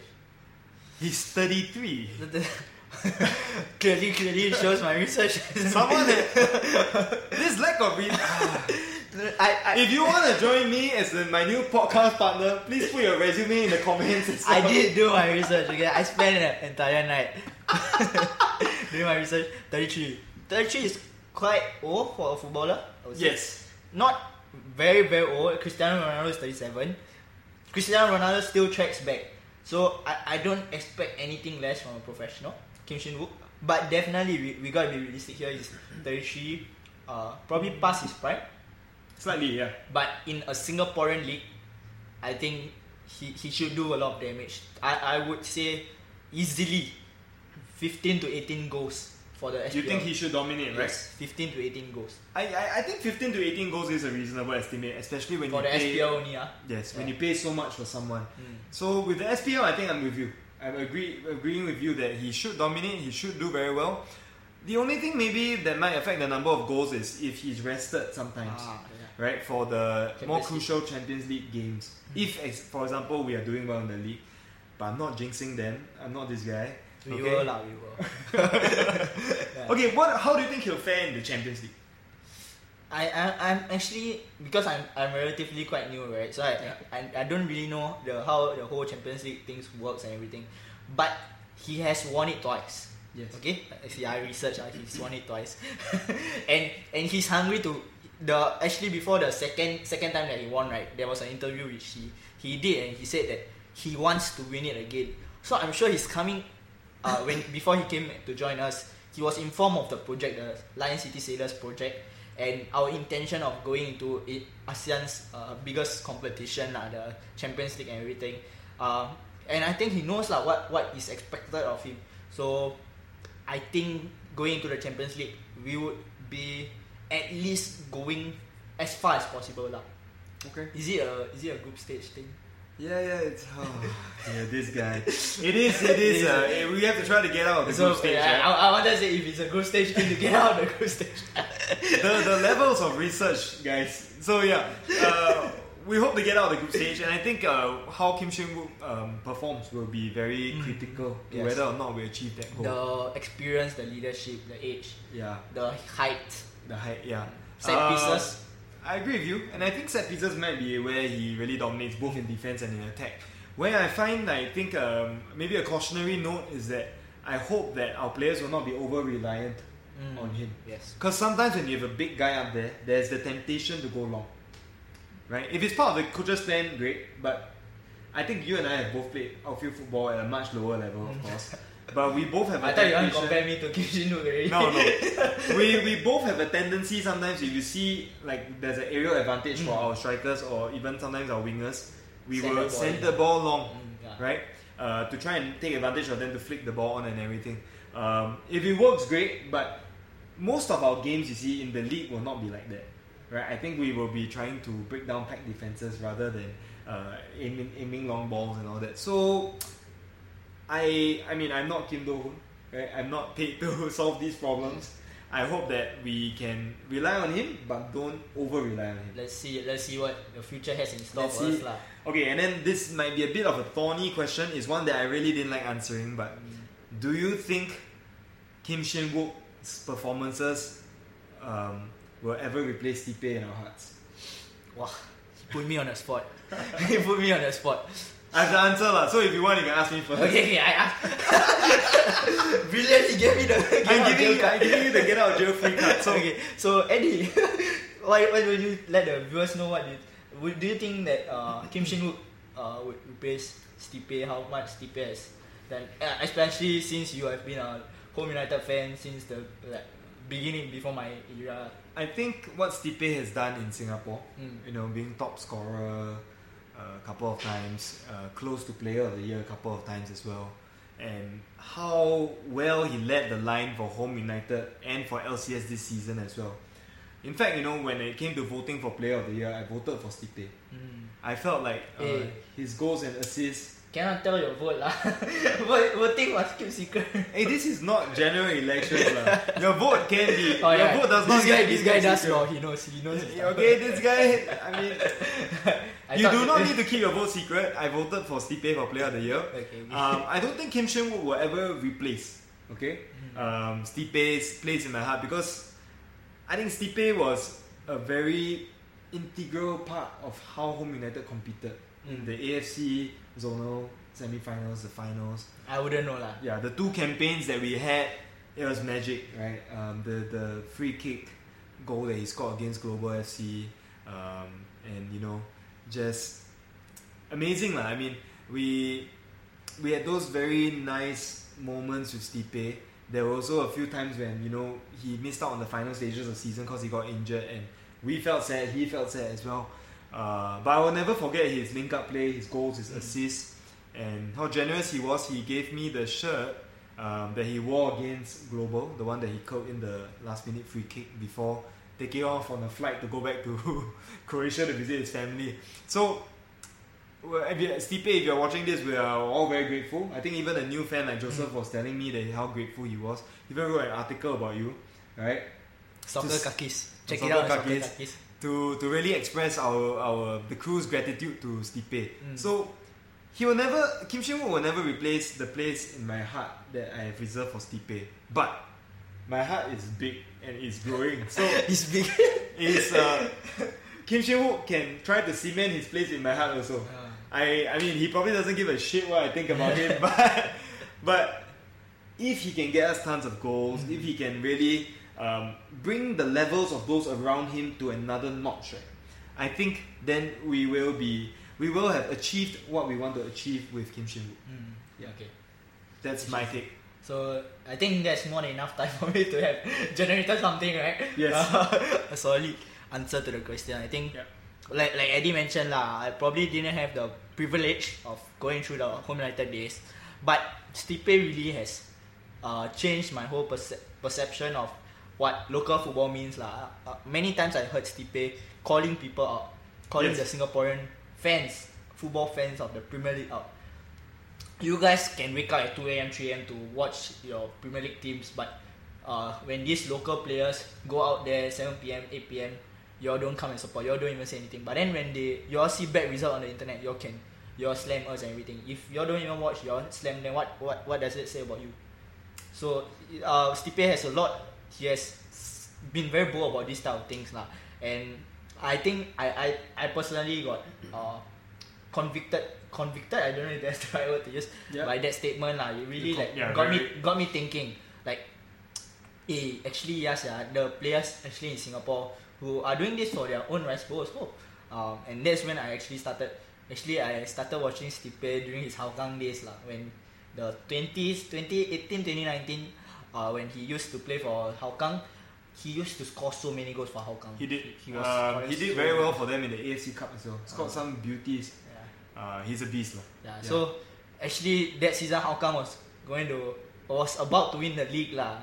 He's 33. clearly, clearly shows my research. Someone that this lack of re- Ah. I, I, If you want to join me as the- my new podcast partner, please put your resume in the comments. as I did do my research. Okay, I spent an entire night doing my research. Thirty-three. Thirty-three is quite old for a footballer. I would say. Yes. Not very very old. Cristiano Ronaldo is thirty-seven. Cristiano Ronaldo still tracks back, so I, I don't expect anything less from a professional. Kim Shin Wook, but definitely we, we gotta be realistic here. He's thirty-three. Uh, probably past his prime. Slightly, yeah. But in a Singaporean league, I think he, he should do a lot of damage. I, I would say easily 15 to 18 goals for the SPL. You think he should dominate, right? Yes, 15 to 18 goals. I, I, I think 15 to 18 goals is a reasonable estimate, especially when For you the pay, SPL only, ah. Yes, when you pay so much for someone. Mm. So with the SPL, I think I'm with you. I'm agree, agreeing with you that he should dominate. He should do very well. The only thing maybe that might affect the number of goals is if he's rested sometimes, Ah, right? For the more Champions League. crucial Champions League games. If, for example, we are doing well in the league. but I'm not jinxing them. I'm not this guy. We Okay. will, lah, we. Yeah. Okay, what? How do you think he'll fare in the Champions League? I, I I'm actually because I'm I'm relatively quite new, right? So I, Yeah. I I don't really know the how the whole Champions League things works and everything, but he has won it twice. Yes. Okay, see, I researched. Uh, he's won it twice, and and he's hungry to the actually before the second second time that he won, right? There was an interview which he he did, and he said that he wants to win it again. So I'm sure he's coming. Uh, when before he came to join us, he was informed of the project, the Lion City Sailors project, and our intention of going into it, ASEAN's uh, biggest competition, uh, the Champions League and everything. Uh, and I think he knows like, what, what is expected of him. So I think going into the Champions League, we would be at least going as far as possible. lah. Okay. Is it a is it a group stage thing? Yeah, yeah, it's oh, yeah, this guy. It is, it is. Uh, we have to try to get out of the group stage. yeah, right? I, I want to say if it's a group stage thing to get out of the group stage. the, the levels of research, guys. So yeah, uh, we hope to get out of the group stage, and I think uh, how Kim Shin Wook um, performs will be very Mm. critical to Yes. whether or not we achieve that goal. the experience, the leadership, the age, yeah, the height, the height. Yeah, set Uh, pieces. I agree with you, and I think set pieces might be where he really dominates both in defense and in attack. Where I find, I think um, maybe a cautionary note is that I hope that our players will not be over reliant Mm. on him. Yes. Because sometimes when you have a big guy up there, there's the temptation to go long. Right? If it's part of the coach's plan, great. But I think you and I have both played outfield football at a much lower level, of course. But we both have a I thought you want to compare me to Kim Shin Wook already. no, no. we, we both have a tendency sometimes if you see like there's an aerial advantage for Mm. our strikers or even sometimes our wingers, we Send will ball send the ball long, Mm, yeah. right? Uh, to try and take advantage of them to flick the ball on and everything. Um, if it works, great. But most of our games you see in the league will not be like that, right? I think we will be trying to break down pack defenses rather than uh, aiming aiming long balls and all that. So I I mean I'm not Kim Do Hoon, right? I'm not paid to solve these problems. I hope that we can rely on him, but don't over rely on him. Let's see. Let's see what the future has in store Let's for see. us, lah. Okay, and then this might be a bit of a thorny question. Is one that I really didn't like answering, but do you think Kim Shin Wook's performances um, will ever replace Stipe in our hearts? Wow, he put me on the spot. he put me on the spot. I have the answer, lah. So if you want, you can ask me first. Okay, okay, I asked. Brilliant, he gave me the. I'm get out of giving, jail I'm giving you the get out of jail free card. So okay, so Eddy, why, why don't you let the viewers know what you would do you think that uh, Kim Shin Wook uh, would replace Stipe? How much Stipe has done, uh, especially since you have been a Home United fan since the like beginning before my era. I think what Stipe has done in Singapore, Mm. you know, being top scorer a couple of times, uh, close to player of the year a couple of times as well, and how well he led the line for Home United and for LCS this season as well. In fact, you know, when it came to voting for player of the year, I voted for Stipe. Mm. I felt like uh, Eh. his goals and assists. Cannot tell your vote lah. Voting must keep secret. Hey, this is not general election lah. Your vote can be. Oh, your yeah. vote does not this guy, this guy does law. He knows. He knows. Okay, this guy. I mean, I you do not need to keep your vote secret. I voted for Stipe for Player of the Year. Okay. okay. Um, I don't think Kim Shin Wook will ever replace. Okay, um, Stipe's place in my heart because I think Stipe was a very integral part of how Home United competed in Mm. the AFC zonal semi-finals, the finals. I wouldn't know lah. Yeah, the two campaigns that we had, it was magic, right? Um, the the free kick goal that he scored against Global FC, um, and you know, just amazing lah. I mean, we we had those very nice moments with Stipe. There were also a few times when you know he missed out on the final stages of the season because he got injured, and we felt sad. He felt sad as well. Uh, but I will never forget his link-up play, his goals, his assists, and how generous he was. He gave me the shirt um, that he wore against Global, the one that he curled in the last-minute free kick before taking off on a flight to go back to Croatia to visit his family. So well, if you, Stipe, if you're watching this, we are all very grateful. I think even a new fan like Joseph was telling me that how grateful he was. He even wrote an article about you, right? Soccer Just- kakis. Check Soccer it out. kakis. kakis. To to really express our our the crew's gratitude to Stipe. Mm. So he will never Kim Shin Woo will never replace the place in my heart that I have reserved for Stipe. But my heart is big and it's growing. So It's big. it's uh, Kim Shin Woo can try to cement his place in my heart also. I I mean he probably doesn't give a shit what I think about him, but but if he can get us tons of goals, if he can really um, bring the levels of those around him to another notch, right, I think then we will be we will have achieved what we want to achieve with Kim Shin Woo. Mm, Yeah. Okay. That's my take. So I think that's more than enough time for me to have generated something, right? Yes. a solid answer to the question. I think, Yeah. like like Eddy mentioned lah, I probably didn't have the privilege of going through the home United days, but Stipe really has uh, changed my whole perce- perception of what local football means lah. Uh, many times I heard Stipe calling people out, calling Yes. the Singaporean fans, football fans of the Premier League out you guys can wake up at 2 a.m 3 a.m to watch your premier league teams but uh, when these local players go out there 7 p.m 8 p.m y'all don't come and support y'all don't even say anything. But then when they y'all see bad result on the internet y'all can y'all slam us and everything. If y'all don't even watch y'all slam then what what, what does it say about you? So uh, Stipe has a lot. He has been very bold about this type of things lah. And I think I, I, I personally got uh, convicted convicted I don't know if that's the right word to use Yeah. by that statement lah it really con- like yeah, got very- me got me thinking like eh actually yes yeah, the players actually in Singapore who are doing this for their own rights also um, and that's when I actually started actually I started watching Stipe during his Hougang days lah when the 20s 2018 2019 uh, when he used to play for Hougang he used to score so many goals for Hougang He did. he was um, he did so very well for them in the AFC Cup as well. Scored Uh. some beauties. Uh, he's a beast, lah. Yeah, Yeah. so actually that season Hougang was going to was about to win the league lah.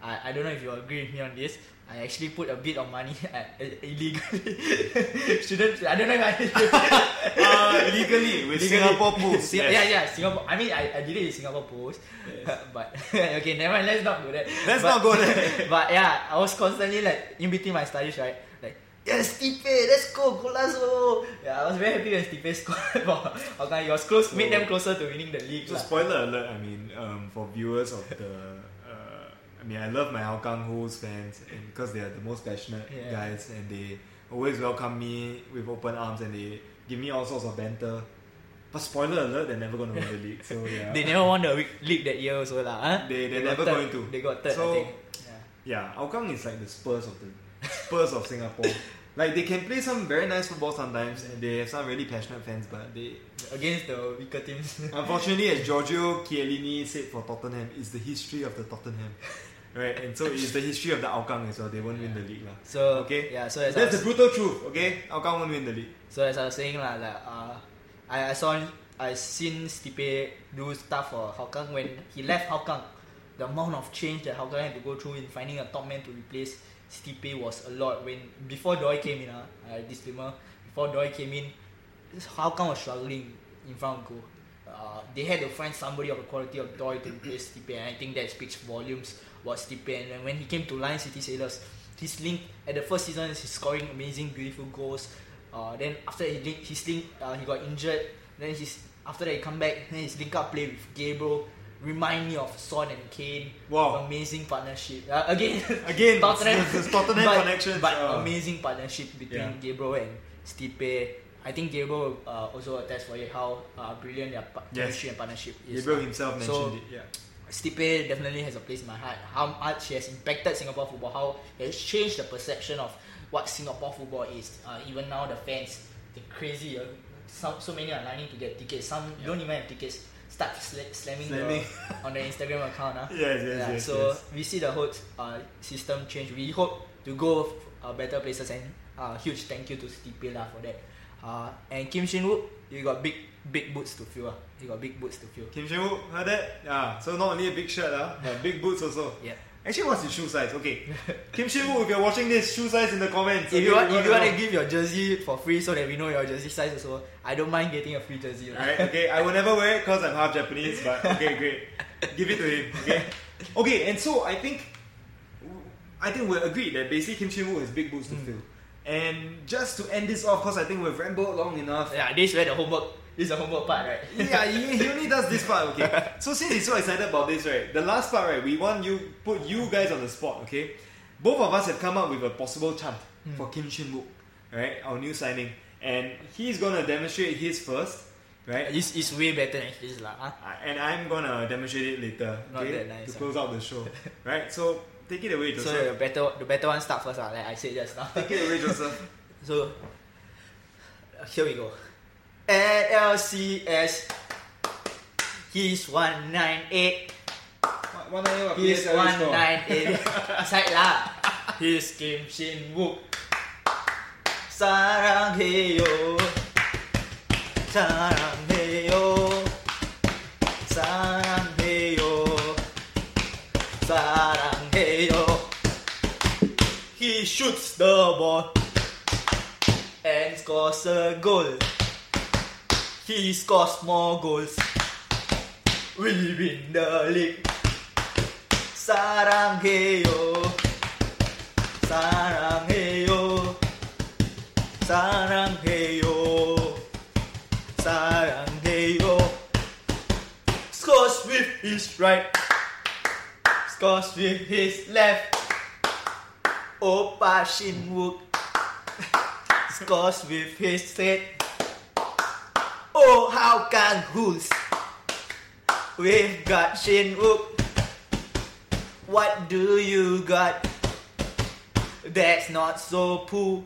I, I don't know if you agree with me on this. I actually put a bit of money at, illegally. Shouldn't I don't know if I uh, legally with Legally. Singapore. Sing- yes. Yeah, yeah, Singapore. I mean, I, I did it in Singapore Pools, but okay, never mind. Let's not go there. Let's But- not go there. but yeah, I was constantly like in between my studies, right? Yes, Stipe, let's go, golazo. Yeah, I was very happy when Stipe scored for Hougang. He was close, made them closer to winning the league. So lah. spoiler alert. I mean, um, for viewers of the, uh, I mean, I love my Hougang Hoos fans, and because they are the most passionate Yeah. guys, and they always welcome me with open arms, and they give me all sorts of banter. But spoiler alert, they're never gonna win the league. So yeah, They never won the league that year also lah. Huh? They- they're got never going to. They got third, So- I think. Yeah. yeah, Hougang is like the Spurs of the Spurs of Singapore. Like they can play some very nice football sometimes, and they have some really passionate fans, but they Against the weaker teams. Unfortunately, as Giorgio Chiellini said for Tottenham, it's the history of the Tottenham. Right, and so it's the history of the Hougang as well. They won't win the league. lah. so Okay. yeah, so as That's the brutal truth, okay? Hougang won't win the league. so as I was saying lah, like uh, I, I saw I seen Stipe do stuff for Hougang when he left Hougang. The amount of change that Hougang had to go through in finding a top man to replace Stipe was a lot. When before Doi came in, uh, uh, disclaimer, before Doi came in, Hougang was struggling in front of goal. Uh, they had to find somebody of the quality of Doi to replace Stipe, and I think that speaks volumes about Stipe. And when he came to Lion City Sailors, his link at the first season, he's scoring amazing, beautiful goals. Uh, then after he link, his link, uh, he got injured. Then his after that he come back, then his link up play with Gabriel. Remind me of Son and Kane. Wow. amazing partnership. Uh, again, Again, Tottenham, it's- it's Tottenham but, connections, but uh. amazing partnership between Yeah. Gabriel and Stipe. I think Gabriel uh, also attests for it how uh, brilliant their pa- Yes. chemistry and partnership is. Gabriel himself mentioned it. Yeah. Stipe definitely has a place in my heart. How much he has impacted Singapore football, how he has changed the perception of what Singapore football is. Uh, even now, the fans, they're crazy. Uh, some, so many are lining to get tickets. Some don't even have tickets. Start sla- slamming, Slamming. The, on the Instagram account. Uh. Yes, yes, Yeah, yes. so yes. we see the whole uh, system change. We hope to go uh, better places and uh, huge thank you to Stipe lah for that. Uh, and Kim Shin Wook, you got big big boots to fill. Uh. You got big boots to fill. Kim Shin Woo, heard that? Yeah. So not only a big shirt, uh, but big boots also. Yeah. Actually, what's his shoe size? Okay. Kim Shin Woo, if you're watching this, shoe size in the comments. If you want, if you want to give your jersey for free so that we know your jersey size also, I don't mind getting a free jersey. lah. Alright, okay. I will never wear it because I'm half Japanese, but okay, great. Give it to him, okay? Okay, and so I think I think we'll agree that basically Kim Shin Woo has big boots to Mm. fill. And just to end this off, because I think we've rambled long enough. Yeah, this is where the homework. This a homework part, right? yeah, he, he only does this part, okay? So since he's so excited about this, right, the last part, right, we want you, put you guys on the spot, okay? Both of us have come up with a possible chant for Kim Shin Wook, right, our new signing. And he's gonna demonstrate his first, right? It's, it's way better than his lah. Huh? Uh, and I'm gonna demonstrate it later, Not okay? that nice, to ah. close out the show, right? So take it away, So the better the better one start first, lah, like I said just now. take it away, Joseph. So uh, here we go. LCS, he's 198. One nine eight, He's 198. Side lah. He's Kim Shin Wook. Sarangheyo. Sarangheyo. Sarangheyo. Sarangheyo. He shoots the ball and scores a goal. He scores more goals. We win the league. 사랑해요. 사랑해요. 사랑해요. 사랑해요. Scores with his right. Scores with his left. Oppa Shinwook. Scores with his head. How can who's? We've got Shinwook. What do you got? That's not so poo.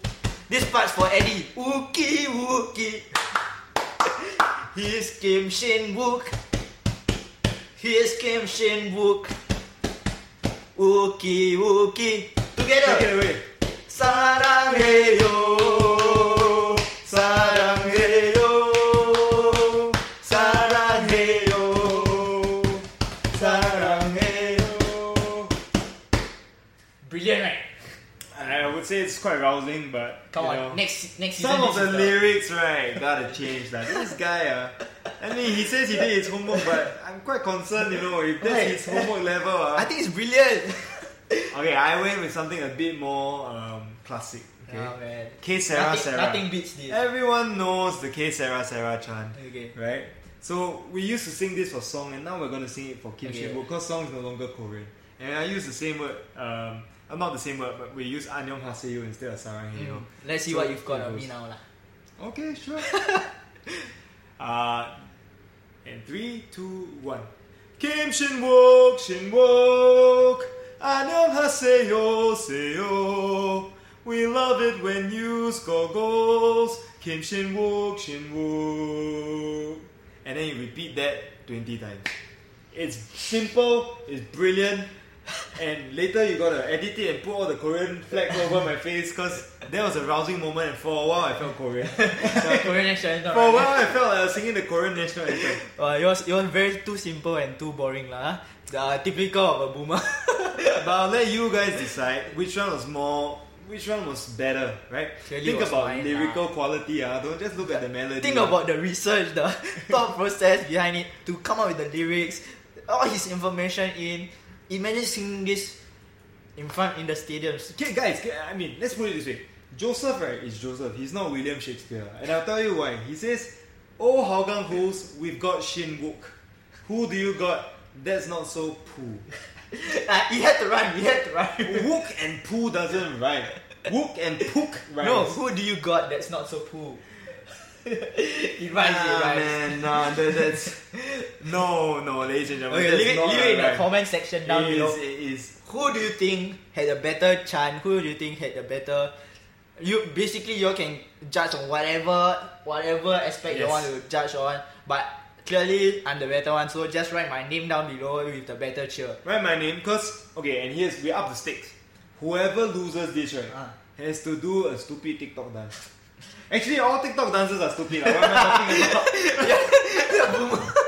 This part's for Eddy. Wookie wookie. Here's Kim Shin Wook. Here's Kim Shin Wook. Wookie wookie. Together. It away. Quite rousing, but Come you on, know, next next season. Some of the is lyrics, right, gotta change that. This guy, uh, I mean, he says he did his homework, but I'm quite concerned, you know, if that's Right. his homework level. Uh, I think it's brilliant. okay, I went with something a bit more um, classic. Okay, Oh man. K Sarah nothing, Sarah. nothing beats this. Everyone knows the Que Sera Sera chant, Okay. right? So we used to sing this for Song, and now we're gonna sing it for Kim Okay. Shin because Song is no longer Korean. And I use the same word, um, uh, not the same word, but we use Annyeong Haseyo instead of Sarang Heyo. Mm. Let's see So what you've got it on goes. me now lah. Okay, sure. uh, and three, two, one. Kim Shin Wook, Shin Wook, 안녕하세요, 세요. We love it when you score goals. Kim Shin Wook, Shin Wook. And then you repeat that 20 times. It's simple, it's brilliant, and later you gotta edit it and put all the Korean flags over my face because that was a rousing moment and for a while I felt Korean. The Korean national anthem. For a while, I felt like I was singing the Korean national anthem. Uh, it was it was very too simple and too boring lah. The typical of a boomer. But I'll let you guys decide which one was more, which one was better, right? Clearly Think about mine, lyrical quality, ah. Don't just look at the melody. Think ah. about the research, the thought process behind it to come up with the lyrics, all his information in. Imagine singing this in front in the stadiums. Okay, guys, I mean, let's put it this way. Joseph, right, is Joseph. He's not William Shakespeare. And I'll tell you why. He says, Oh, Hougang Hoos, we've got Shin Wook. Who do you got? That's not so poo. Uh, he had to run. He had to run. Wook and poo doesn't rhyme. Wook and pook rhymes. no, who do you got that's not so poo? it rhymes. Nah, it rhymes. man, nah, that, that's no, no, ladies and gentlemen. Okay, leave it, leave it in the comment section down below. is. Who do you think had a better chance? Who do you think had a better? You basically you can judge on whatever whatever aspect you want to judge on, but clearly I'm the better one. So just write my name down below with the better cheer. Write my name, cause okay, and here's we up the stakes. Whoever loses this right Ah. has to do a stupid TikTok dance. Actually, all TikTok dances are stupid. lah. What am I talking about?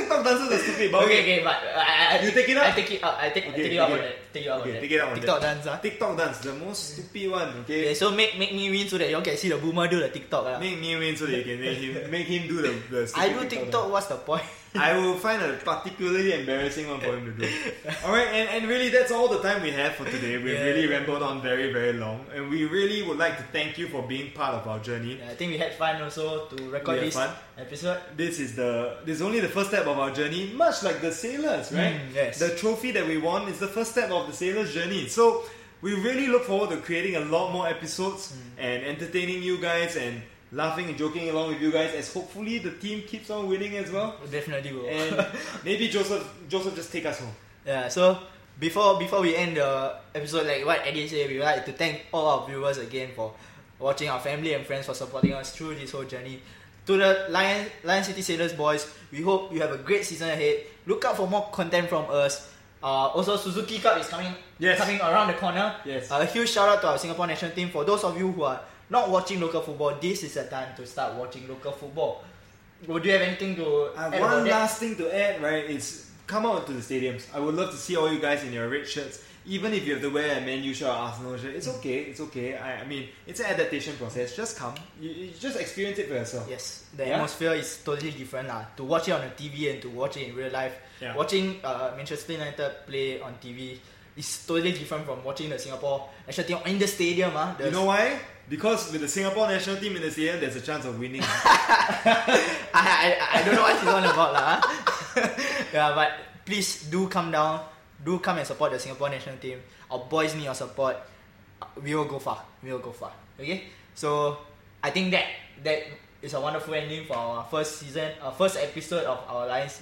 TikTok dances are stupid. But Okay, okay, but uh, I, I, You take it up? I take it up. I take, I Okay, take it okay. take it out Okay, take it out TikTok dance, ah. TikTok dance, the most stupid one. Okay. Okay, so make make me win so that you can see the boomer do the TikTok. ah. Make me win so that you can make him make him do the, the stupid I do TikTok, what's the point? I will find a particularly embarrassing one for him to do. Alright, and, and really that's all the time we have for today. We've Yeah. really rambled on very, very long. And we really would like to thank you for being part of our journey. I think we had fun also to record this fun. episode. This is the this is only the first step of our journey, much like the sailors, right? Mm, yes. The trophy that we won is the first step of the sailors' journey. So we really look forward to creating a lot more episodes Mm. and entertaining you guys and laughing and joking along with you guys as hopefully the team keeps on winning as well. We definitely will. And maybe Joseph Joseph just take us home. Yeah, so before before we end the episode, like what Eddy said, we would like to thank all our viewers again for watching our family and friends for supporting us through this whole journey. To the Lion Lion City Sailors boys, we hope you have a great season ahead. Look out for more content from us. Uh, also, Suzuki Cup is coming Yes. coming around the corner. Yes. a huge shout out to our Singapore national team. For those of you who are not watching local football, this is the time to start watching local football. Would you have anything to Uh, add one last thing to add, right, is come out to the stadiums. I would love to see all you guys in your red shirts. Even if you have to wear a Man U shirt or Arsenal shirt, it's okay, it's okay. I, I mean, it's an adaptation process. Just come. You, you just experience it for yourself. Yes, the Yeah? atmosphere is totally different lah. To watch it on the TV and to watch it in real life. Yeah. Watching uh, Manchester United play on TV is totally different from watching the Singapore national team in the stadium. Ah, You know why? Because with the Singapore national team in the stadium, there's a chance of winning. I, I, I don't know what he's on about lah. ah. yeah, but please do come down. Do come and support the Singapore national team. Our boys need your support. Uh, We will go far. We will go far. Okay. So I think that that is a wonderful ending for our first season, our first episode of our Lions.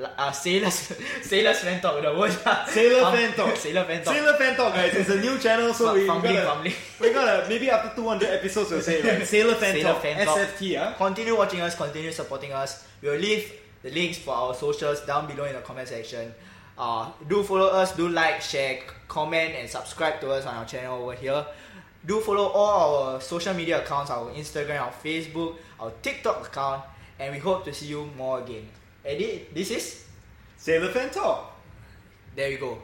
Uh, sailors, sailors fan talk the word. Sailor Um, fan talk. Sailor fan talk. Sailor Fan Talk, guys. It's a new channel, so we, fumbling, gotta, fumbling. we gotta maybe after 200 episodes we'll say right? Sailor Fan Sailor Talk, Fan Talk. SFT, ah. Continue watching us, continue supporting us. We'll leave the links for our socials down below in the comment section. Uh, do follow us, do like, share, comment, and subscribe to us on our channel over here. Do follow all our social media accounts, our Instagram, our Facebook, our TikTok account, and we hope to see you more again. Eddy, this is Sailor Fan Talk. there you go.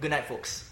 Good night, folks.